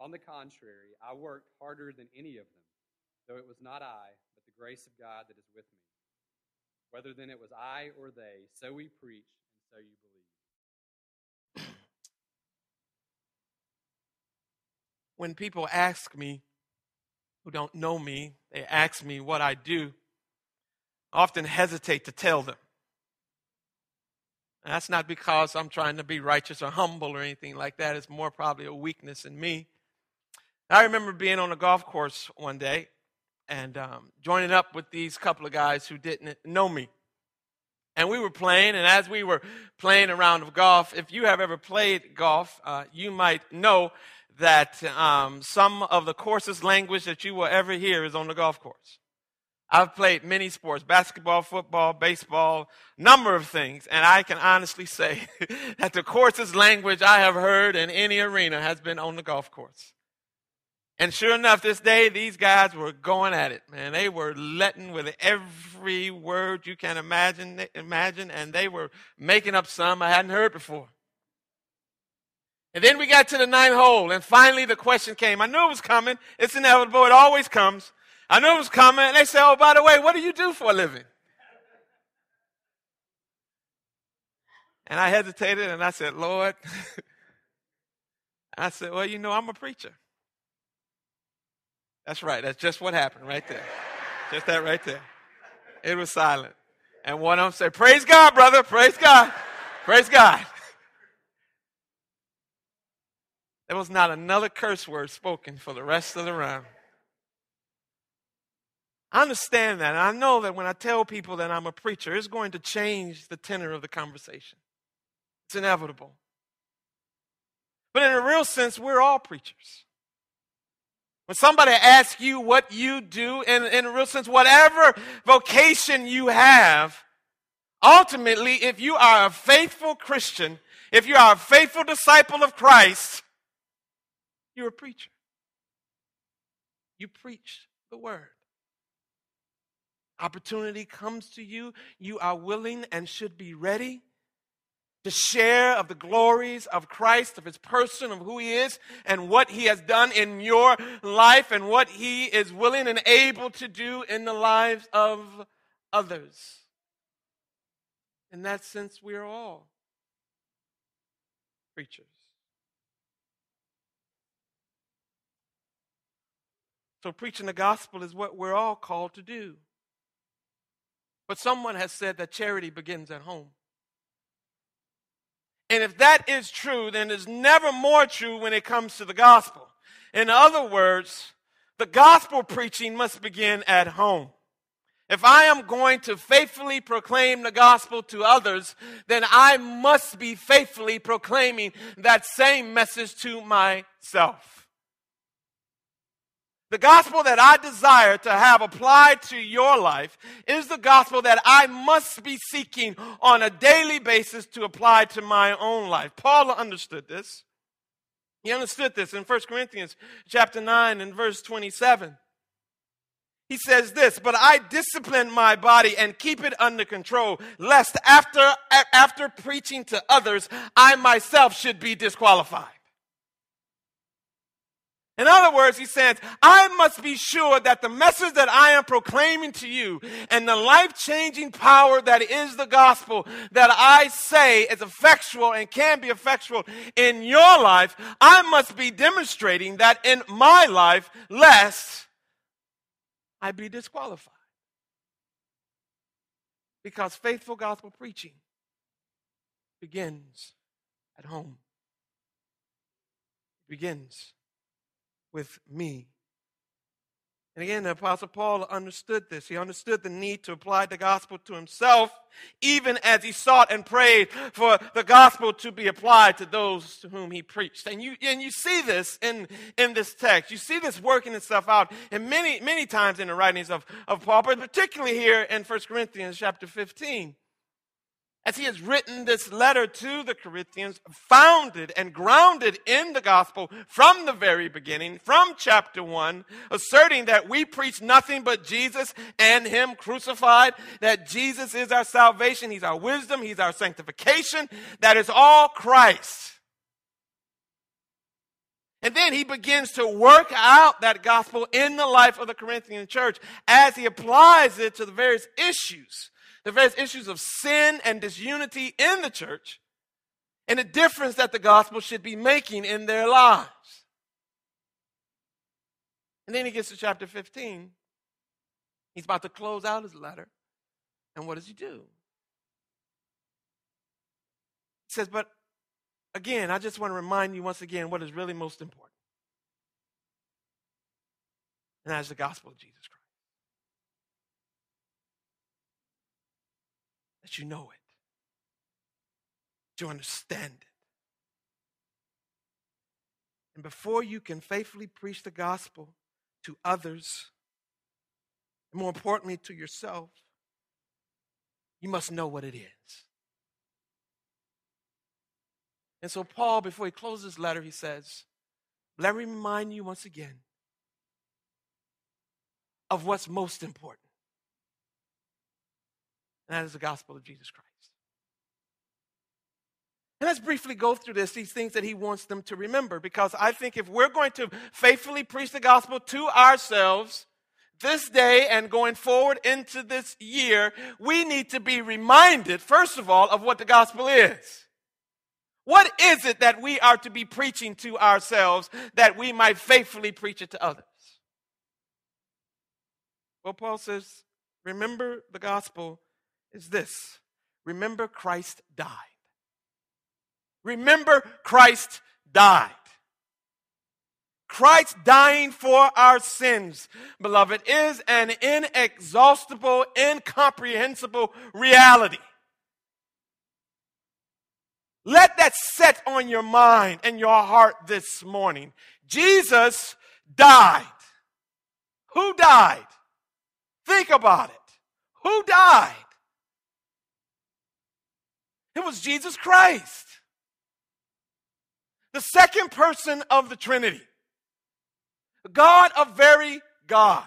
On the contrary, I worked harder than any of them, though it was not I, but the grace of God that is with me. Whether then it was I or they, so we preach, and so you believe. When people ask me, who don't know me, they ask me what I do, I often hesitate to tell them. And that's not because I'm trying to be righteous or humble or anything like that. It's more probably a weakness in me. I remember being on a golf course one day and um, joining up with these couple of guys who didn't know me. And we were playing, and as we were playing a round of golf, if you have ever played golf, uh, you might know that um, some of the coarsest language that you will ever hear is on the golf course. I've played many sports basketball, football, baseball, number of things, and I can honestly say that the coarsest language I have heard in any arena has been on the golf course. And sure enough, this day, these guys were going at it, man. They were letting with every word you can imagine, imagine, and they were making up some I hadn't heard before. And then we got to the ninth hole, and finally the question came. I knew it was coming. It's inevitable. It always comes. I knew it was coming. And they said, Oh, by the way, what do you do for a living? And I hesitated and I said, Lord, I said, Well, you know, I'm a preacher. That's right. That's just what happened right there. just that right there. It was silent. And one of them said, Praise God, brother. Praise God. Praise God. There was not another curse word spoken for the rest of the round. I understand that. And I know that when I tell people that I'm a preacher, it's going to change the tenor of the conversation. It's inevitable. But in a real sense, we're all preachers. When somebody asks you what you do, in, in a real sense, whatever vocation you have, ultimately, if you are a faithful Christian, if you are a faithful disciple of Christ, you're a preacher. You preach the word. Opportunity comes to you, you are willing and should be ready to share of the glories of Christ, of his person, of who he is, and what he has done in your life, and what he is willing and able to do in the lives of others. In that sense, we are all preachers. So, preaching the gospel is what we're all called to do. But someone has said that charity begins at home. And if that is true, then it's never more true when it comes to the gospel. In other words, the gospel preaching must begin at home. If I am going to faithfully proclaim the gospel to others, then I must be faithfully proclaiming that same message to myself. The gospel that I desire to have applied to your life is the gospel that I must be seeking on a daily basis to apply to my own life. Paul understood this. He understood this in 1 Corinthians chapter 9 and verse 27. He says this, but I discipline my body and keep it under control, lest after, after preaching to others, I myself should be disqualified. In other words, he says, I must be sure that the message that I am proclaiming to you and the life changing power that is the gospel that I say is effectual and can be effectual in your life, I must be demonstrating that in my life, lest I be disqualified. Because faithful gospel preaching begins at home. Begins with me and again, the Apostle Paul understood this. He understood the need to apply the gospel to himself, even as he sought and prayed for the gospel to be applied to those to whom he preached. And you, and you see this in, in this text. You see this working itself out in many, many times in the writings of, of Paul, but particularly here in 1 Corinthians chapter 15 as he has written this letter to the Corinthians, founded and grounded in the gospel from the very beginning, from chapter 1, asserting that we preach nothing but Jesus and him crucified, that Jesus is our salvation, he's our wisdom, he's our sanctification, that is all Christ. And then he begins to work out that gospel in the life of the Corinthian church as he applies it to the various issues the various issues of sin and disunity in the church and the difference that the gospel should be making in their lives. And then he gets to chapter 15. He's about to close out his letter. And what does he do? He says, But again, I just want to remind you once again what is really most important. And that is the gospel of Jesus Christ. That you know it, that you understand it. And before you can faithfully preach the gospel to others, and more importantly to yourself, you must know what it is. And so, Paul, before he closes his letter, he says, Let me remind you once again of what's most important. And that is the gospel of Jesus Christ. And let's briefly go through this, these things that he wants them to remember, because I think if we're going to faithfully preach the gospel to ourselves this day and going forward into this year, we need to be reminded, first of all, of what the gospel is. What is it that we are to be preaching to ourselves that we might faithfully preach it to others? Well, Paul says, remember the gospel is this remember Christ died. Remember Christ died. Christ dying for our sins, beloved, is an inexhaustible, incomprehensible reality. Let that set on your mind and your heart this morning. Jesus died. Who died? Think about it. Who died? It was Jesus Christ, the second person of the Trinity, God of very God,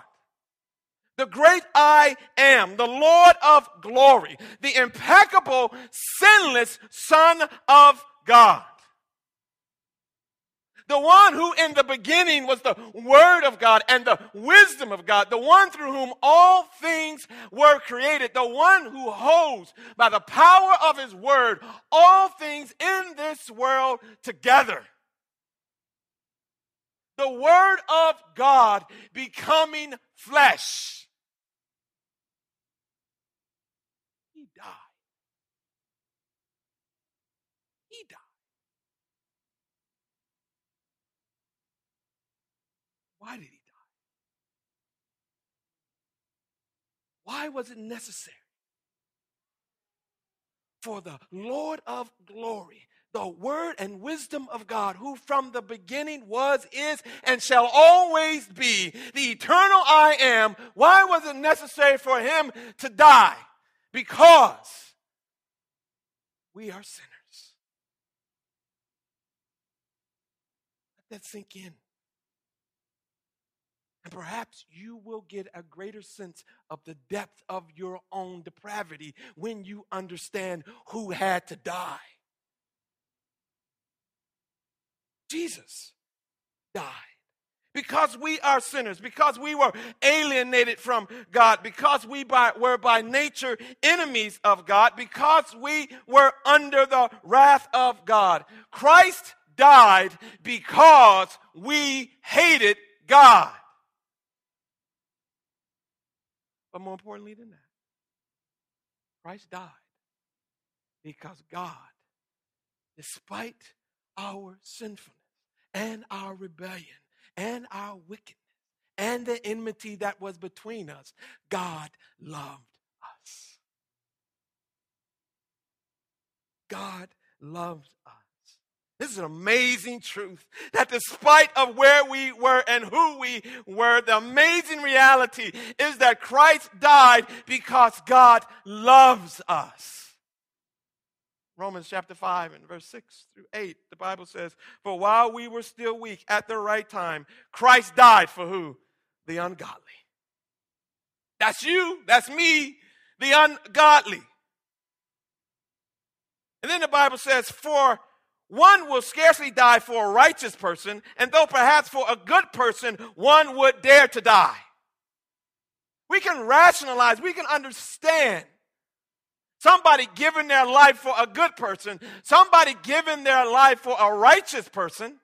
the great I am, the Lord of glory, the impeccable, sinless Son of God the one who in the beginning was the Word of God and the wisdom of God, the one through whom all things were created, the one who holds by the power of His Word all things in this world together. The Word of God becoming flesh. He died. He died. Why did he die? Why was it necessary for the Lord of glory, the word and wisdom of God, who from the beginning was, is, and shall always be the eternal I am, why was it necessary for him to die? Because we are sinners. Let that sink in. And perhaps you will get a greater sense of the depth of your own depravity when you understand who had to die. Jesus died. Because we are sinners, because we were alienated from God, because we by, were by nature enemies of God, because we were under the wrath of God. Christ died because we hated God. But more importantly than that, Christ died because God, despite our sinfulness and our rebellion and our wickedness and the enmity that was between us, God loved us. God loved us. This is an amazing truth that despite of where we were and who we were, the amazing reality is that Christ died because God loves us. Romans chapter 5 and verse 6 through 8, the Bible says, For while we were still weak at the right time, Christ died for who? The ungodly. That's you, that's me, the ungodly. And then the Bible says, For one will scarcely die for a righteous person, and though perhaps for a good person, one would dare to die. We can rationalize, we can understand somebody giving their life for a good person, somebody giving their life for a righteous person.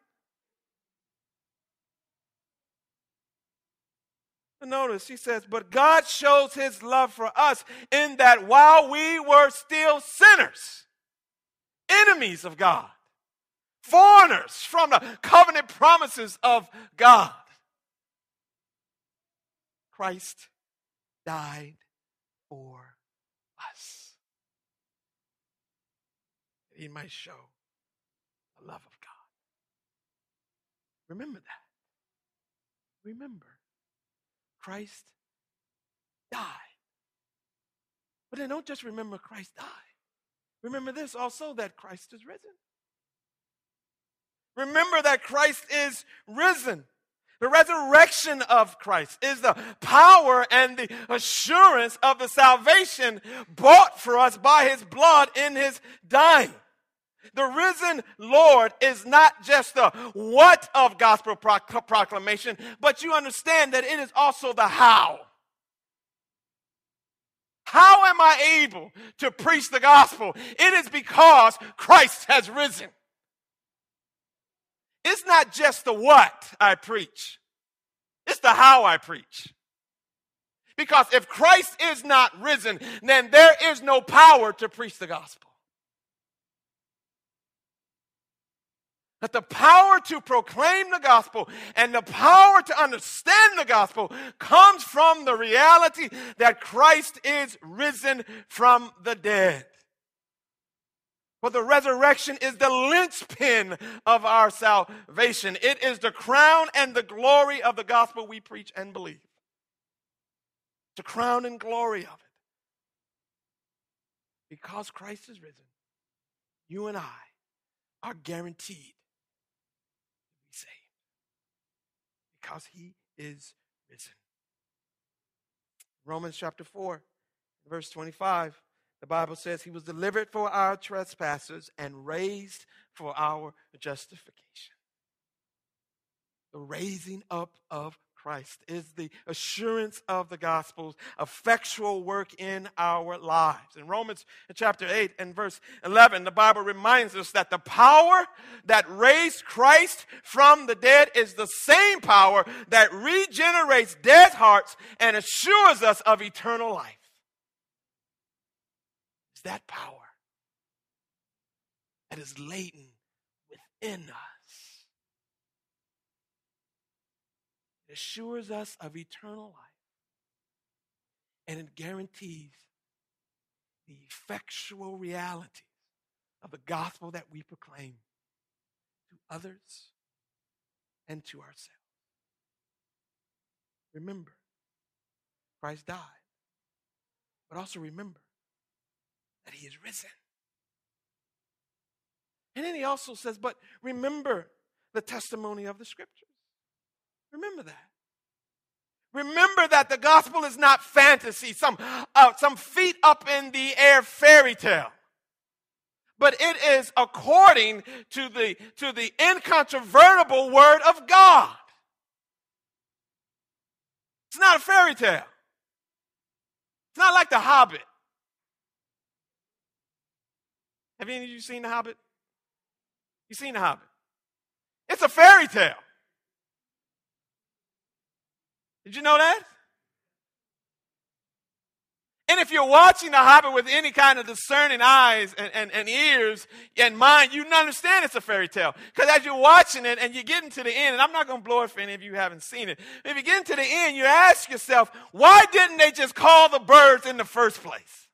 Notice he says, But God shows his love for us in that while we were still sinners, enemies of God, foreigners from the covenant promises of God. Christ died for us. He might show the love of God. Remember that. Remember, Christ died. But then don't just remember Christ died. Remember this also that Christ is risen. Remember that Christ is risen. The resurrection of Christ is the power and the assurance of the salvation bought for us by his blood in his dying. The risen Lord is not just the what of gospel proclamation, but you understand that it is also the how. How am I able to preach the gospel? It is because Christ has risen. It's not just the what I preach, it's the how I preach. Because if Christ is not risen, then there is no power to preach the gospel. That the power to proclaim the gospel and the power to understand the gospel comes from the reality that Christ is risen from the dead. For the resurrection is the linchpin of our salvation. It is the crown and the glory of the gospel we preach and believe. The crown and glory of it. Because Christ is risen, you and I are guaranteed to be saved. Because he is risen. Romans chapter 4, verse 25. The Bible says he was delivered for our trespasses and raised for our justification. The raising up of Christ is the assurance of the gospel's effectual work in our lives. In Romans chapter 8 and verse 11, the Bible reminds us that the power that raised Christ from the dead is the same power that regenerates dead hearts and assures us of eternal life that power that is latent within us. It assures us of eternal life. And it guarantees the effectual realities of the gospel that we proclaim to others and to ourselves. Remember, Christ died. But also remember, that he is risen. And then he also says, but remember the testimony of the scriptures. Remember that. Remember that the gospel is not fantasy, some, uh, some feet up in the air fairy tale. But it is according to the, to the incontrovertible word of God. It's not a fairy tale. It's not like The Hobbit. Have any of you seen The Hobbit? You seen The Hobbit? It's a fairy tale. Did you know that? And if you're watching The Hobbit with any kind of discerning eyes and, and, and ears and mind, you understand it's a fairy tale. Because as you're watching it and you're getting to the end, and I'm not going to blow it for any of you who haven't seen it, if you get to the end, you ask yourself, why didn't they just call the birds in the first place?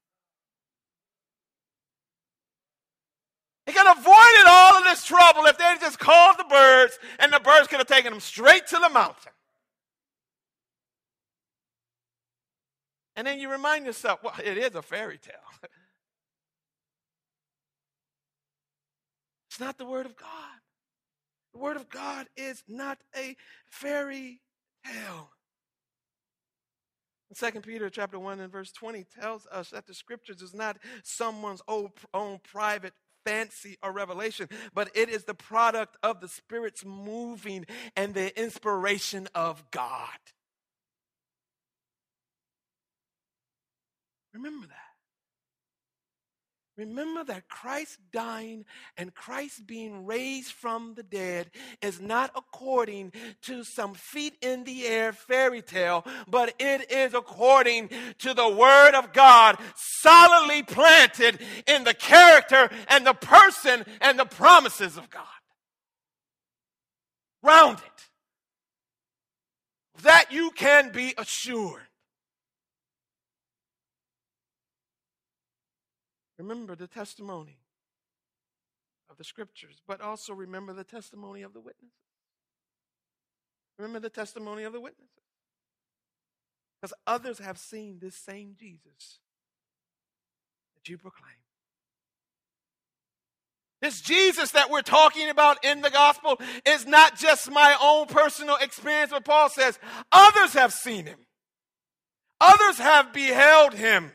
They could have avoided all of this trouble if they had just called the birds, and the birds could have taken them straight to the mountain. And then you remind yourself, well, it is a fairy tale. it's not the Word of God. The Word of God is not a fairy tale. Second Peter chapter 1 and verse 20 tells us that the scriptures is not someone's own private fancy or revelation, but it is the product of the Spirit's moving and the inspiration of God. Remember that. Remember that Christ dying and Christ being raised from the dead is not according to some feet in the air fairy tale, but it is according to the Word of God solidly planted in the character and the person and the promises of God. Round it. That you can be assured. Remember the testimony of the scriptures, but also remember the testimony of the witnesses. Remember the testimony of the witnesses. Because others have seen this same Jesus that you proclaim. This Jesus that we're talking about in the gospel is not just my own personal experience, but Paul says others have seen him, others have beheld him.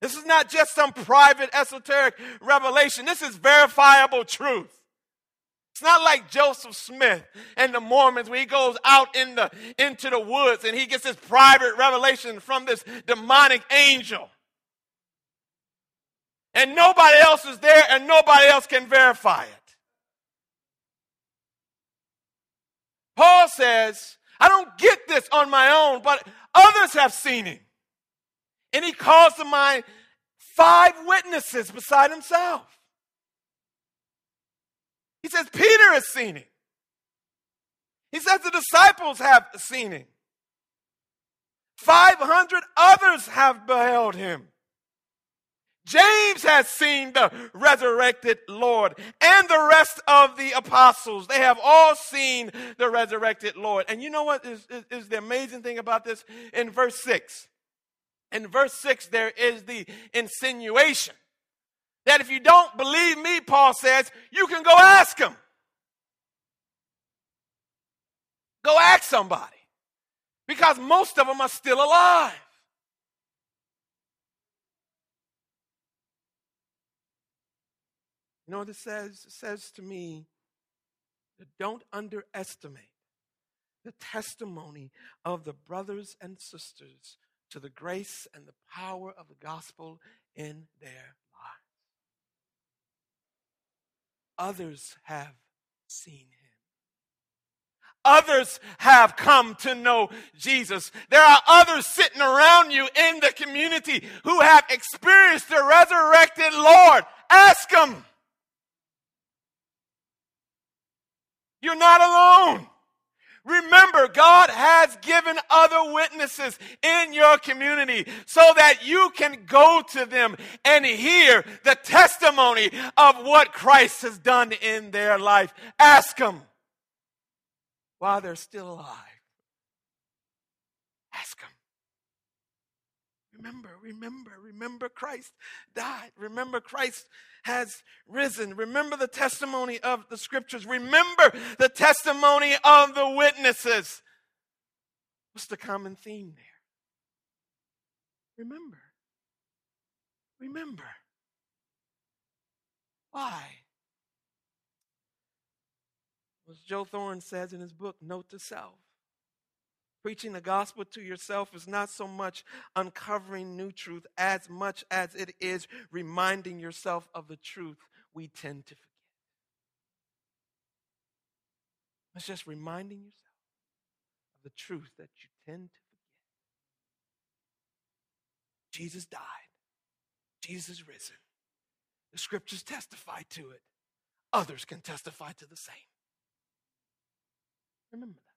This is not just some private esoteric revelation. This is verifiable truth. It's not like Joseph Smith and the Mormons where he goes out in the, into the woods and he gets this private revelation from this demonic angel. And nobody else is there and nobody else can verify it. Paul says, I don't get this on my own, but others have seen him. And he calls to mind five witnesses beside himself. He says, Peter has seen him. He says the disciples have seen him. 500 others have beheld him. James has seen the resurrected Lord, and the rest of the apostles. They have all seen the resurrected Lord. And you know what is, is, is the amazing thing about this? In verse 6, in verse 6, there is the insinuation that if you don't believe me, Paul says, you can go ask him. Go ask somebody. Because most of them are still alive. You know what it says? It says to me that don't underestimate the testimony of the brothers and sisters to the grace and the power of the gospel in their lives. Others have seen him. Others have come to know Jesus. There are others sitting around you in the community who have experienced the resurrected Lord. Ask them. You're not alone. Remember, God has given other witnesses in your community so that you can go to them and hear the testimony of what Christ has done in their life. Ask them while they're still alive. Ask them. Remember, remember, remember Christ died. Remember Christ has risen. Remember the testimony of the scriptures. Remember the testimony of the witnesses. What's the common theme there? Remember. Remember. Why? As Joe Thorn says in his book, Note to Self. Preaching the gospel to yourself is not so much uncovering new truth as much as it is reminding yourself of the truth we tend to forget. It's just reminding yourself of the truth that you tend to forget. Jesus died. Jesus risen. The scriptures testify to it. Others can testify to the same. Remember that.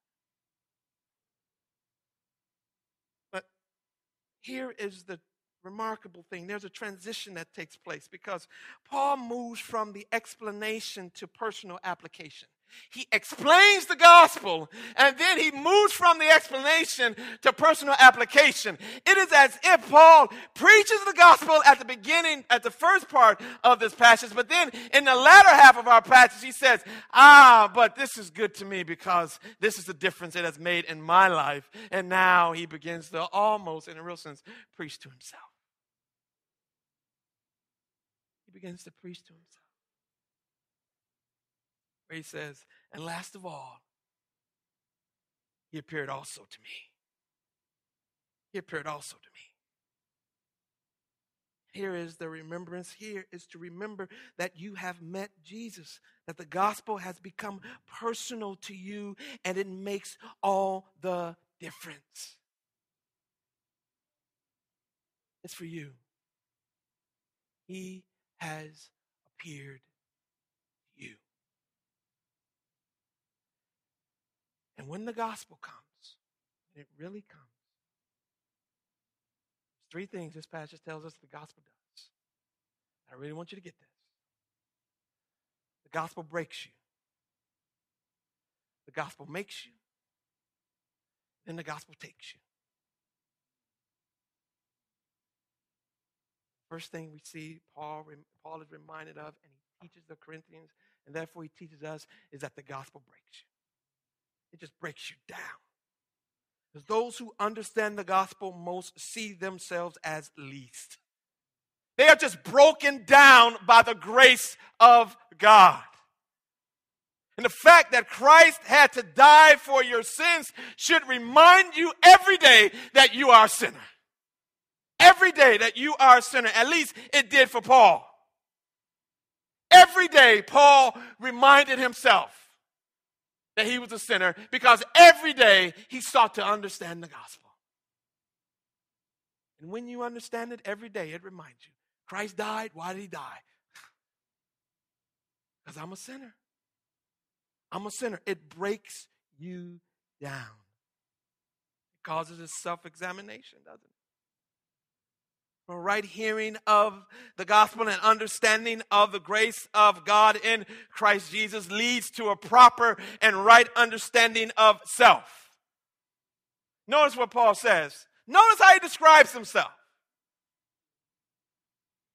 Here is the remarkable thing. There's a transition that takes place because Paul moves from the explanation to personal application. He explains the gospel and then he moves from the explanation to personal application. It is as if Paul preaches the gospel at the beginning, at the first part of this passage, but then in the latter half of our passage, he says, Ah, but this is good to me because this is the difference it has made in my life. And now he begins to almost, in a real sense, preach to himself. He begins to preach to himself where he says, And last of all, he appeared also to me. He appeared also to me. Here is the remembrance. Here is to remember that you have met Jesus, that the gospel has become personal to you, and it makes all the difference. It's for you. He has appeared to you. And when the gospel comes, and it really comes, there's three things this passage tells us the gospel does. I really want you to get this. The gospel breaks you. The gospel makes you. Then the gospel takes you. First thing we see Paul, Paul is reminded of, and he teaches the Corinthians, and therefore he teaches us, is that the gospel breaks you it just breaks you down. Because those who understand the gospel most see themselves as least. They are just broken down by the grace of God. And the fact that Christ had to die for your sins should remind you every day that you are a sinner. Every day that you are a sinner. At least it did for Paul. Every day, Paul reminded himself that he was a sinner because every day he sought to understand the gospel. And when you understand it every day, it reminds you Christ died. Why did he die? Because I'm a sinner. I'm a sinner. It breaks you down. It causes a self examination, doesn't it? Right hearing of the gospel and understanding of the grace of God in Christ Jesus leads to a proper and right understanding of self. Notice what Paul says. Notice how he describes himself.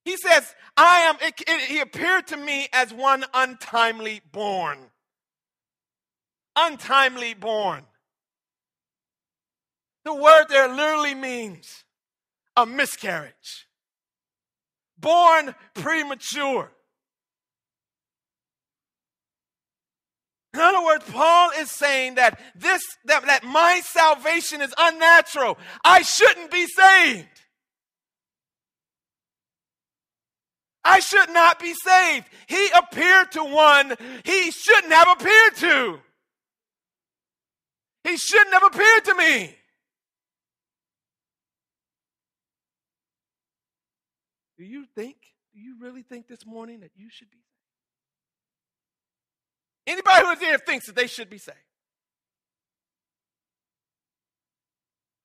He says, I am, it, it, he appeared to me as one untimely born. Untimely born. The word there literally means a miscarriage, born premature. In other words, Paul is saying that this that, that my salvation is unnatural. I shouldn't be saved. I should not be saved. He appeared to one he shouldn't have appeared to. He shouldn't have appeared to me. Do you think, do you really think this morning that you should be saved? Anybody who's here thinks that they should be saved.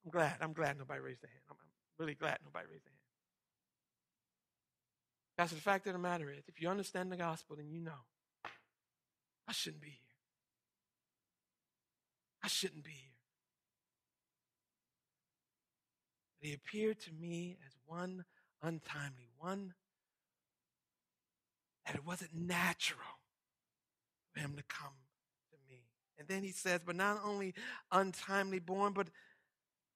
I'm glad. I'm glad nobody raised their hand. I'm, I'm really glad nobody raised their hand. Because the fact of the matter is, if you understand the gospel, then you know I shouldn't be here. I shouldn't be here. But he appeared to me as one untimely, one that it wasn't natural for him to come to me. And then he says, but not only untimely born, but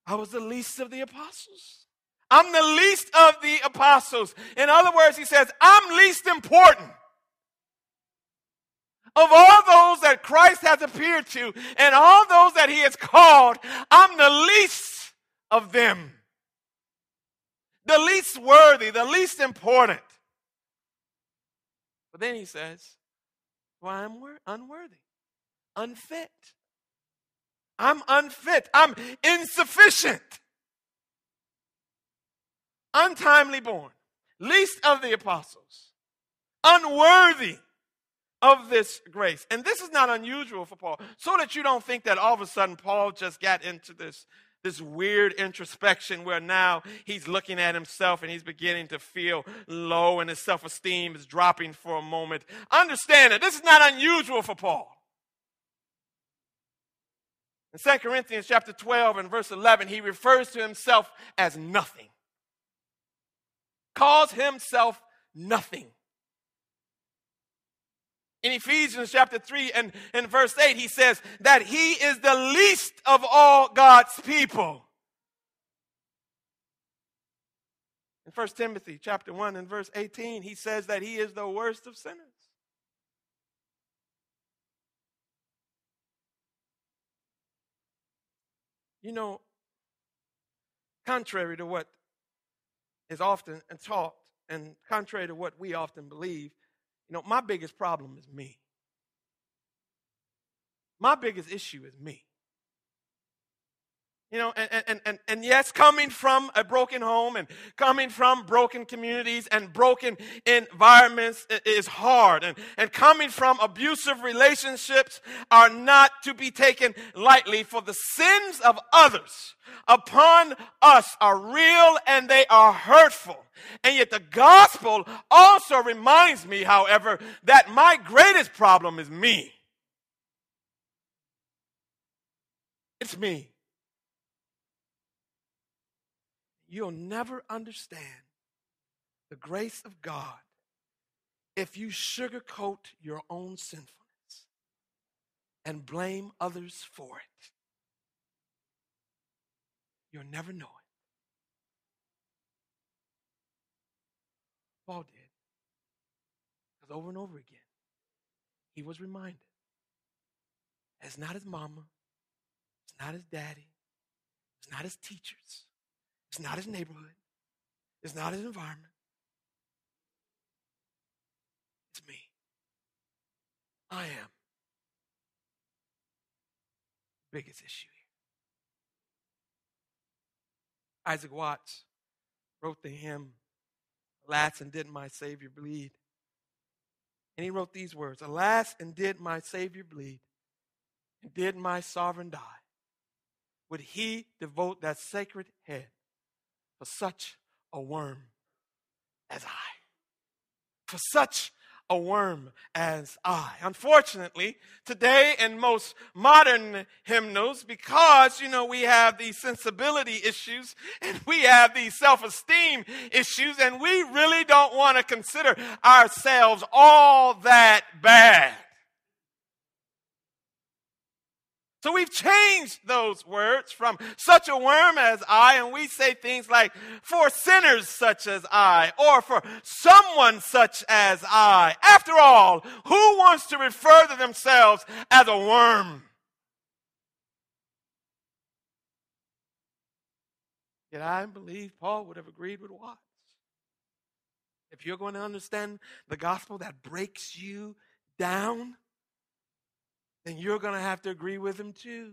I was the least of the apostles. I'm the least of the apostles. In other words, he says, I'm least important. Of all those that Christ has appeared to and all those that he has called, I'm the least of them the least worthy, the least important. But then he says, Well, I'm unworthy, unfit. I'm unfit. I'm insufficient. untimely born, least of the apostles, unworthy of this grace. And this is not unusual for Paul, so that you don't think that all of a sudden Paul just got into this, this weird introspection where now he's looking at himself and he's beginning to feel low and his self esteem is dropping for a moment. Understand that this is not unusual for Paul. In 2 Corinthians chapter 12 and verse 11, he refers to himself as nothing. Calls himself nothing. In Ephesians chapter 3 and, and verse 8, he says that he is the least of all God's people. In 1 Timothy chapter 1 and verse 18, he says that he is the worst of sinners. You know, contrary to what is often taught and contrary to what we often believe, you know, my biggest problem is me. My biggest issue is me. You know, and, and, and, and yes, coming from a broken home and coming from broken communities and broken environments is hard. And, and coming from abusive relationships are not to be taken lightly, for the sins of others upon us are real and they are hurtful. And yet the gospel also reminds me, however, that my greatest problem is me. It's me. You'll never understand the grace of God if you sugarcoat your own sinfulness and blame others for it. You'll never know it. Paul did. Because over and over again, he was reminded it's not his mama, it's not his daddy, it's not his teachers, it's not his neighborhood. It's not his environment. It's me. I am. Biggest issue here. Isaac Watts wrote the hymn, Alas, and did my Savior bleed? And he wrote these words Alas, and did my Savior bleed? And did my sovereign die? Would he devote that sacred head for such a worm as I. For such a worm as I. Unfortunately, today in most modern hymnals, because, you know, we have these sensibility issues and we have these self esteem issues, and we really don't want to consider ourselves all that bad. So we've changed those words from such a worm as I, and we say things like, for sinners such as I, or for someone such as I. After all, who wants to refer to themselves as a worm? Yet I believe Paul would have agreed with Watts. If you're going to understand the gospel that breaks you down, then you're going to have to agree with him too,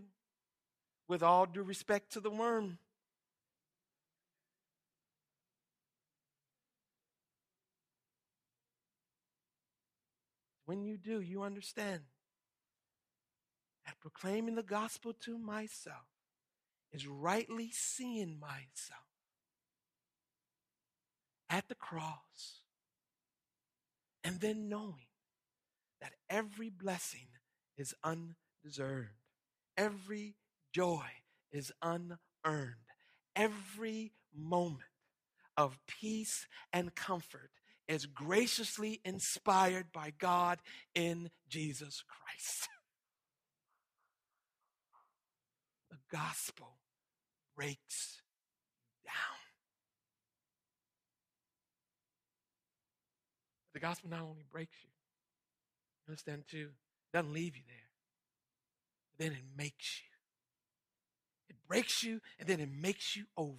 with all due respect to the worm. When you do, you understand that proclaiming the gospel to myself is rightly seeing myself at the cross and then knowing that every blessing is undeserved. Every joy is unearned. Every moment of peace and comfort is graciously inspired by God in Jesus Christ. The gospel breaks down. The gospel not only breaks you, understand too, doesn't leave you there. Then it makes you. It breaks you and then it makes you over.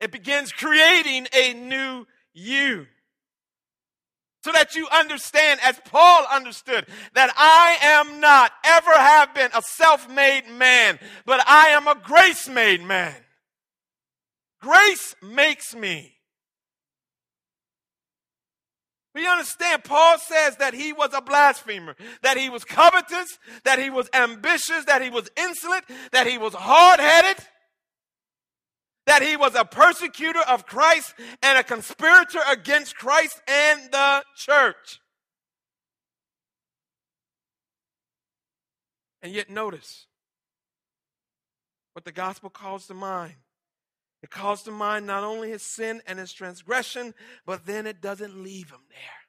It begins creating a new you. So that you understand, as Paul understood, that I am not, ever have been a self made man, but I am a grace made man. grace makes me. We understand Paul says that he was a blasphemer, that he was covetous, that he was ambitious, that he was insolent, that he was hard headed, that he was a persecutor of Christ and a conspirator against Christ and the church. And yet, notice what the gospel calls to mind. It calls to mind not only his sin and his transgression, but then it doesn't leave him there.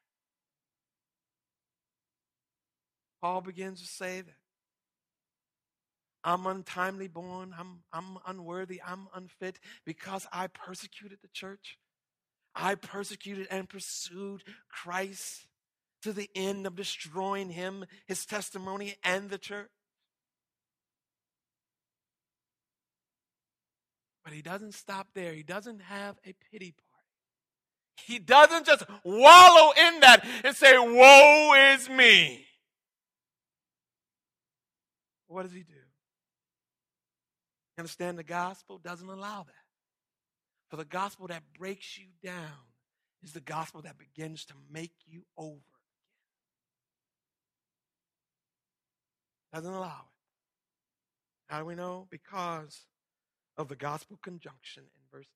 Paul begins to say that I'm untimely born, I'm, I'm unworthy, I'm unfit because I persecuted the church. I persecuted and pursued Christ to the end of destroying him, his testimony, and the church. But he doesn't stop there. He doesn't have a pity party. He doesn't just wallow in that and say, Woe is me. What does he do? Understand the gospel doesn't allow that. For the gospel that breaks you down is the gospel that begins to make you over. Doesn't allow it. How do we know? Because of the gospel conjunction in verse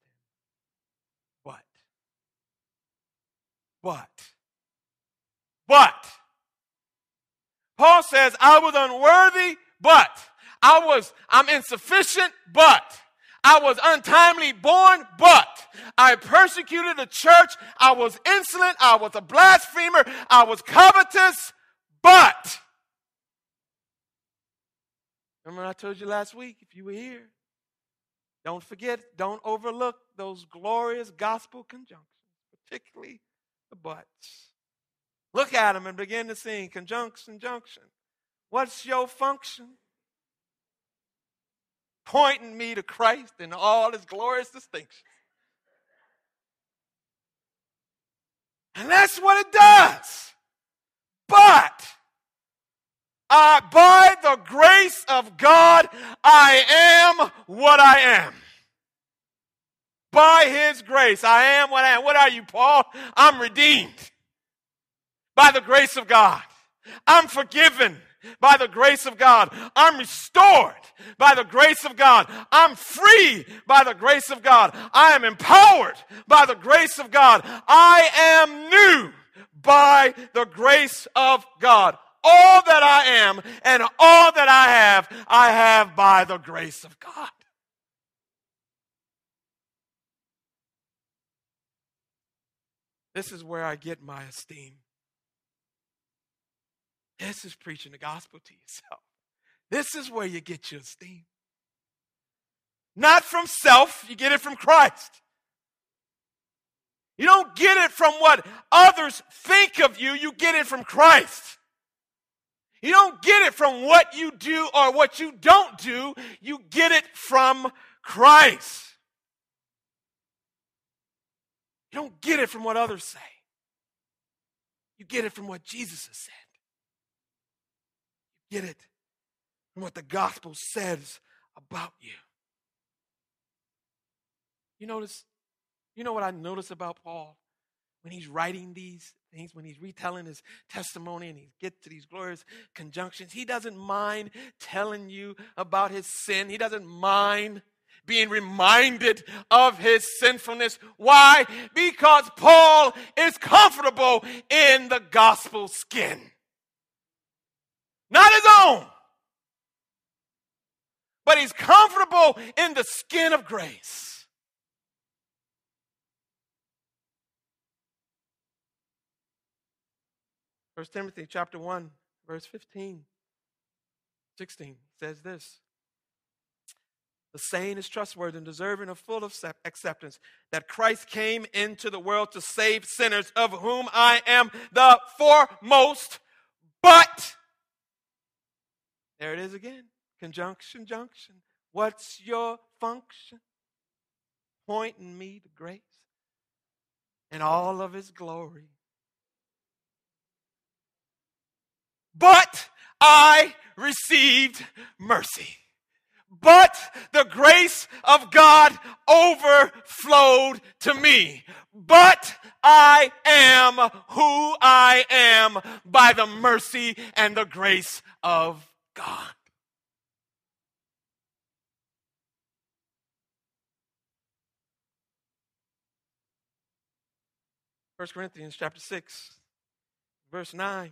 10. But. But. But. Paul says, I was unworthy, but. I was, I'm insufficient, but. I was untimely born, but I persecuted the church. I was insolent. I was a blasphemer. I was covetous, but. Remember, I told you last week, if you were here, don't forget, don't overlook those glorious gospel conjunctions, particularly the buts. Look at them and begin to sing conjunction, junction. What's your function? Pointing me to Christ in all his glorious distinctions. And that's what it does. But uh, by the grace of God, I am what I am. By His grace, I am what I am. What are you, Paul? I'm redeemed by the grace of God. I'm forgiven by the grace of God. I'm restored by the grace of God. I'm free by the grace of God. I am empowered by the grace of God. I am new by the grace of God all that I am and all that I have, I have by the grace of God. This is where I get my esteem. This is preaching the gospel to yourself. This is where you get your esteem. Not from self, you get it from Christ. You don't get it from what others think of you, you get it from Christ. You don't get it from what you do or what you don't do. You get it from Christ. You don't get it from what others say. You get it from what Jesus has said. You get it from what the gospel says about you. You notice, you know what I notice about Paul? When he's writing these things, when he's retelling his testimony and he gets to these glorious conjunctions, he doesn't mind telling you about his sin. He doesn't mind being reminded of his sinfulness. Why? Because Paul is comfortable in the gospel skin. Not his own, but he's comfortable in the skin of grace. 1 Timothy chapter 1, verse 15, 16 says this. The saying is trustworthy and deserving of full acceptance that Christ came into the world to save sinners, of whom I am the foremost. But, there it is again conjunction, junction. What's your function? Pointing me to grace and all of his glory But I received mercy. but the grace of God overflowed to me. But I am who I am by the mercy and the grace of God. 1 Corinthians chapter 6, verse 9.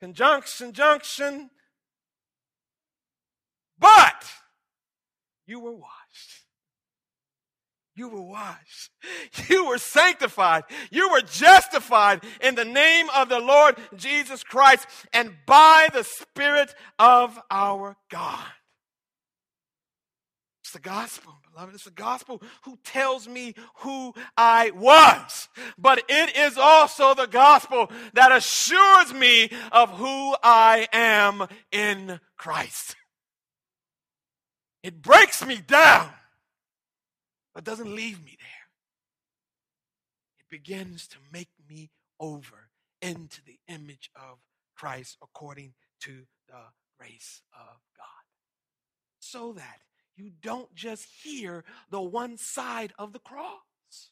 conjunction, junction, but, you were washed. You were washed. You were sanctified. You were justified in the name of the Lord Jesus Christ and by the Spirit of our God. It's the gospel, It's the gospel who tells me who I was. But it is also the gospel that assures me of who I am in Christ. It breaks me down, but doesn't leave me there. It begins to make me over into the image of Christ according to the grace of God. So that you don't just hear the one side of the cross.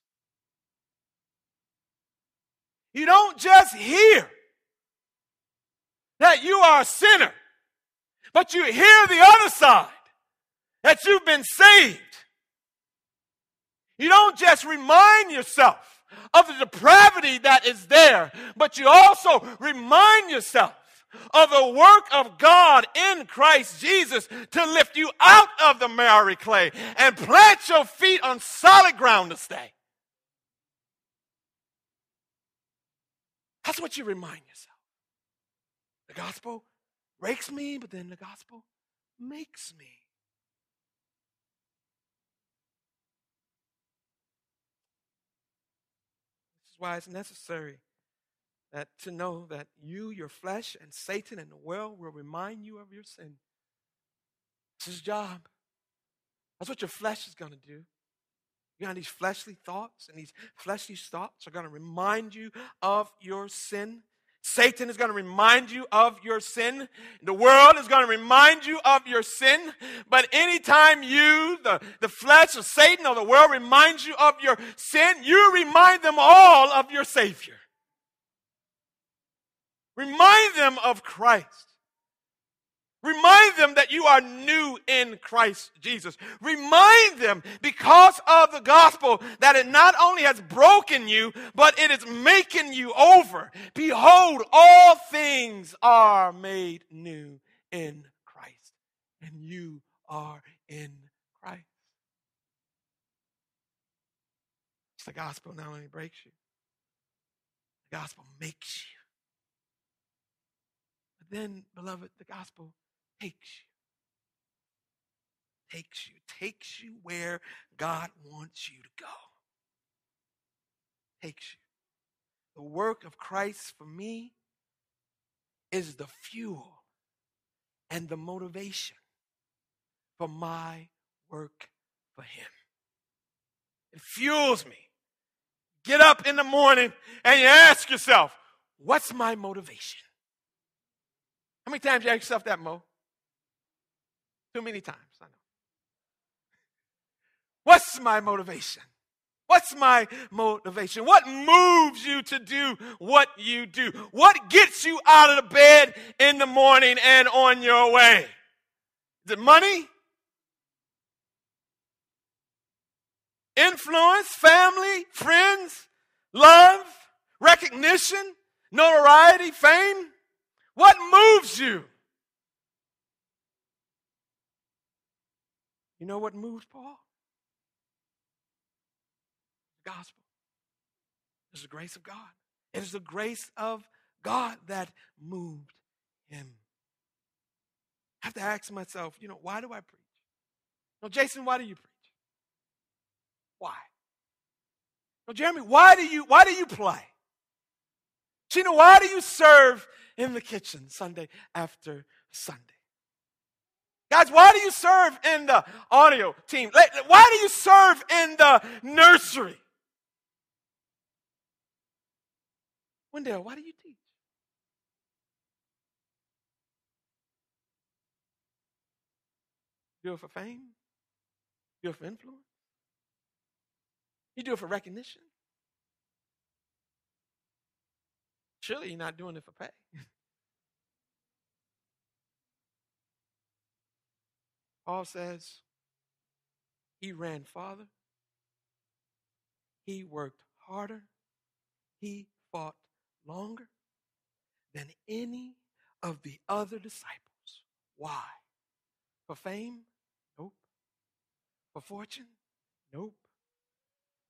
You don't just hear that you are a sinner, but you hear the other side that you've been saved. You don't just remind yourself of the depravity that is there, but you also remind yourself of the work of God in Christ Jesus to lift you out of the miry clay and plant your feet on solid ground to stay. That's what you remind yourself. The gospel breaks me, but then the gospel makes me. That's why it's necessary that to know that you, your flesh, and Satan and the world will remind you of your sin. It's his job. That's what your flesh is going to do. You got these fleshly thoughts, and these fleshly thoughts are going to remind you of your sin. Satan is going to remind you of your sin. The world is going to remind you of your sin. But anytime you, the, the flesh of Satan or the world reminds you of your sin, you remind them all of your Savior. Remind them of Christ. Remind them that you are new in Christ Jesus. Remind them because of the gospel that it not only has broken you, but it is making you over. Behold, all things are made new in Christ, and you are in Christ. It's the gospel not only breaks you, the gospel makes you. Then, beloved, the gospel takes you. Takes you, takes you where God wants you to go. Takes you. The work of Christ for me is the fuel and the motivation for my work for Him. It fuels me. Get up in the morning and you ask yourself, what's my motivation? How many times you ask yourself that, Mo? Too many times, I know. What's my motivation? What's my motivation? What moves you to do what you do? What gets you out of the bed in the morning and on your way? Is it money? Influence, family, friends, love, recognition, notoriety, fame? What moves you? You know what moves Paul? The gospel. It's the grace of God. It is the grace of God that moved him. I have to ask myself, you know, why do I preach? No, Jason, why do you preach? Why? No, Jeremy, why do you why do you play? Gina, why do you serve in the kitchen Sunday after Sunday? Guys, why do you serve in the audio team? Why do you serve in the nursery? Wendell, why do you teach? Do it for fame? Do it for influence? You do it for recognition? Surely you're not doing it for pay. Paul says he ran farther, he worked harder, he fought longer than any of the other disciples. Why? For fame? Nope. For fortune? Nope.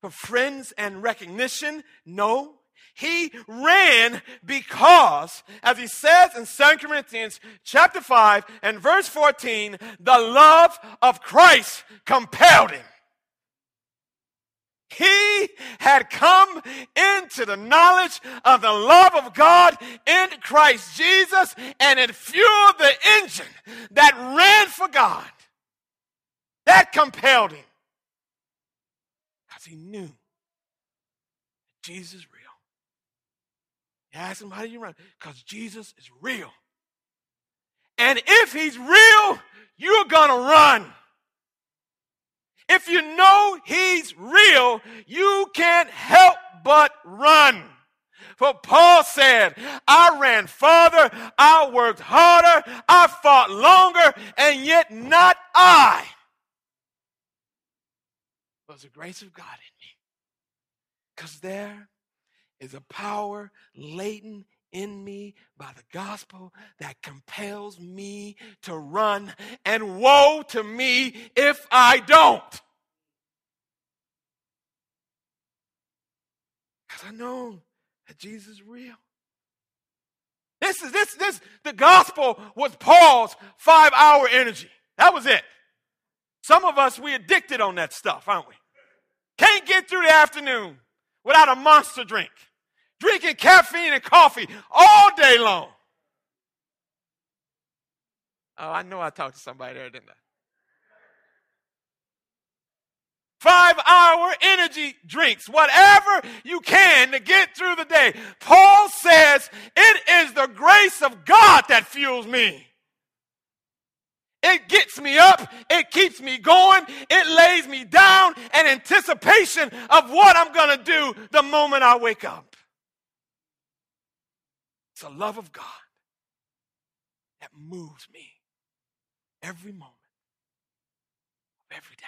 For friends and recognition? No. He ran because, as he says in 2 Corinthians chapter 5 and verse 14, the love of Christ compelled him. He had come into the knowledge of the love of God in Christ Jesus, and it fueled the engine that ran for God. That compelled him. Because he knew Jesus is real. You ask him, how do you run? Because Jesus is real. And if he's real, you're going to run. If you know he's real, you can't help but run. For Paul said, I ran farther, I worked harder, I fought longer, and yet not I. Was the grace of God in me. Because there is a power latent in me by the gospel that compels me to run, and woe to me if I don't. Because I know that Jesus is real. This is this this the gospel was Paul's five hour energy. That was it. Some of us we addicted on that stuff, aren't we? Can't get through the afternoon without a monster drink drinking caffeine and coffee all day long. Oh, I know I talked to somebody there, didn't I? Five hour energy drinks, whatever you can to get through the day. Paul says it is the grace of God that fuels me. It gets me up, it keeps me going, it lays me down in anticipation of what I'm going to do the moment I wake up. It's the love of God that moves me every moment of every day.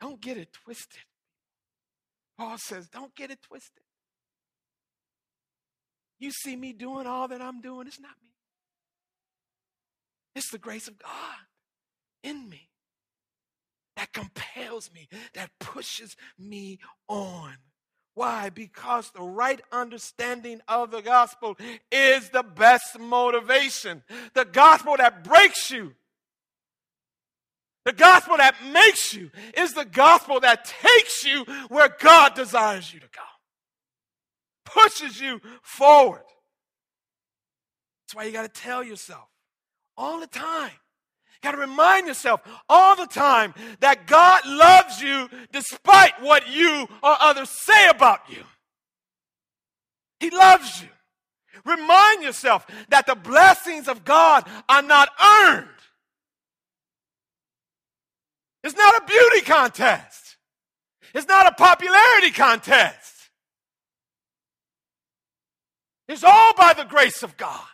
Don't get it twisted. Paul says, don't get it twisted. You see me doing all that I'm doing, it's not me. It's the grace of God in me that compels me, that pushes me on. Why? Because the right understanding of the gospel is the best motivation. The gospel that breaks you, the gospel that makes you, is the gospel that takes you where God desires you to go, pushes you forward. That's why you got to tell yourself all the time got to remind yourself all the time that God loves you despite what you or others say about you. He loves you. Remind yourself that the blessings of God are not earned. It's not a beauty contest. It's not a popularity contest. It's all by the grace of God.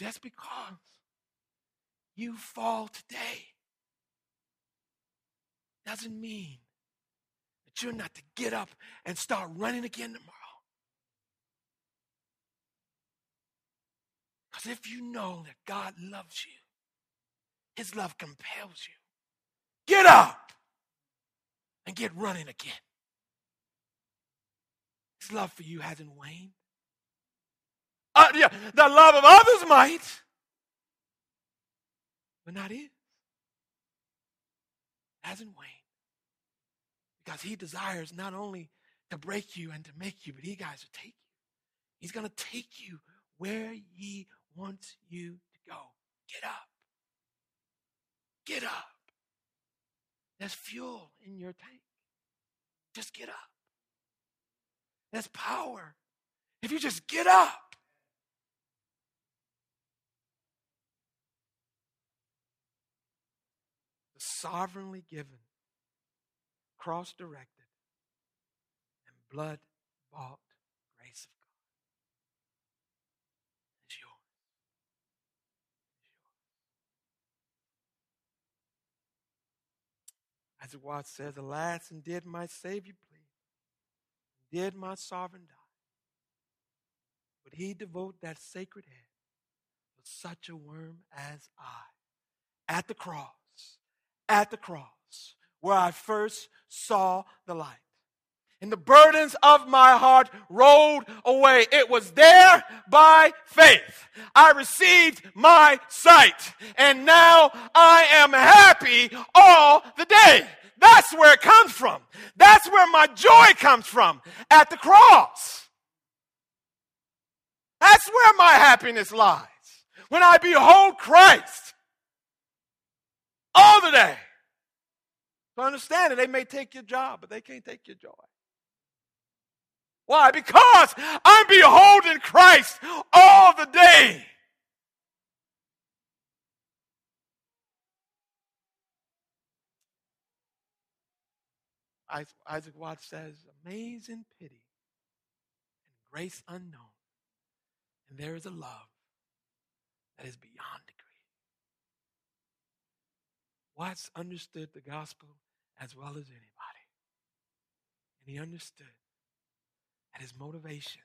Just because you fall today doesn't mean that you're not to get up and start running again tomorrow. Because if you know that God loves you, His love compels you, get up and get running again. His love for you hasn't waned. Uh, yeah, the love of others might, but not his. Hasn't waned. Because he desires not only to break you and to make you, but he guys to take you. He's going to take you where he wants you to go. Get up. Get up. There's fuel in your tank. Just get up. There's power. If you just get up. Sovereignly given, cross directed, and blood bought grace of God is yours. Is yours. As Watts says, Alas, and did my Savior plead, did my sovereign die, would he devote that sacred head for such a worm as I at the cross, at the cross, where I first saw the light. And the burdens of my heart rolled away. It was there by faith. I received my sight. And now I am happy all the day. That's where it comes from. That's where my joy comes from at the cross. That's where my happiness lies. When I behold Christ all the day. To understand it, they may take your job, but they can't take your joy. Why? Because I'm beholding Christ all the day. Isaac Watts says, amazing pity and grace unknown. And there is a love that is beyond. Watts understood the gospel as well as anybody. And he understood that his motivation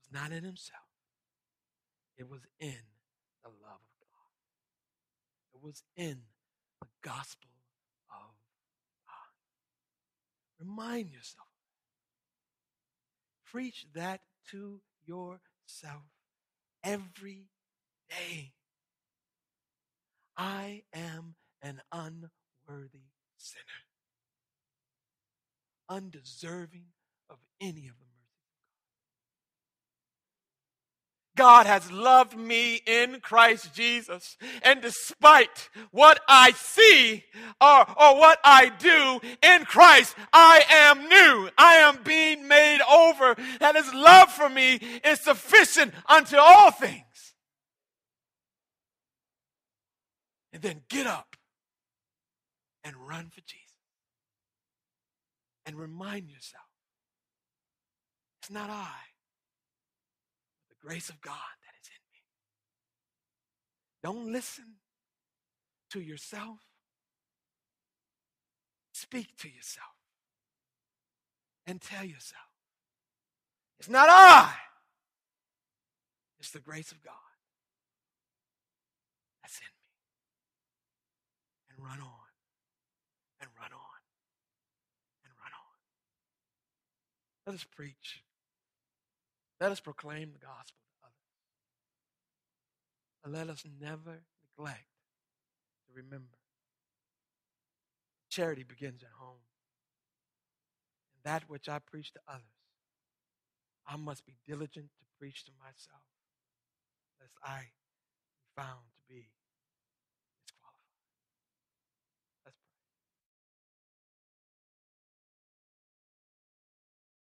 was not in himself, it was in the love of God. It was in the gospel of God. Remind yourself. Preach that to yourself every day. I am an unworthy sinner, undeserving of any of the God has loved me in Christ Jesus. And despite what I see or, or what I do in Christ, I am new. I am being made over. And his love for me is sufficient unto all things. And then get up and run for Jesus. And remind yourself it's not I but the grace of God that is in me. Don't listen to yourself. Speak to yourself and tell yourself it's not I, it's the grace of God that's in me. Run on and run on and run on. Let us preach. Let us proclaim the gospel to others. And let us never neglect to remember. Charity begins at home. And that which I preach to others, I must be diligent to preach to myself, lest I be found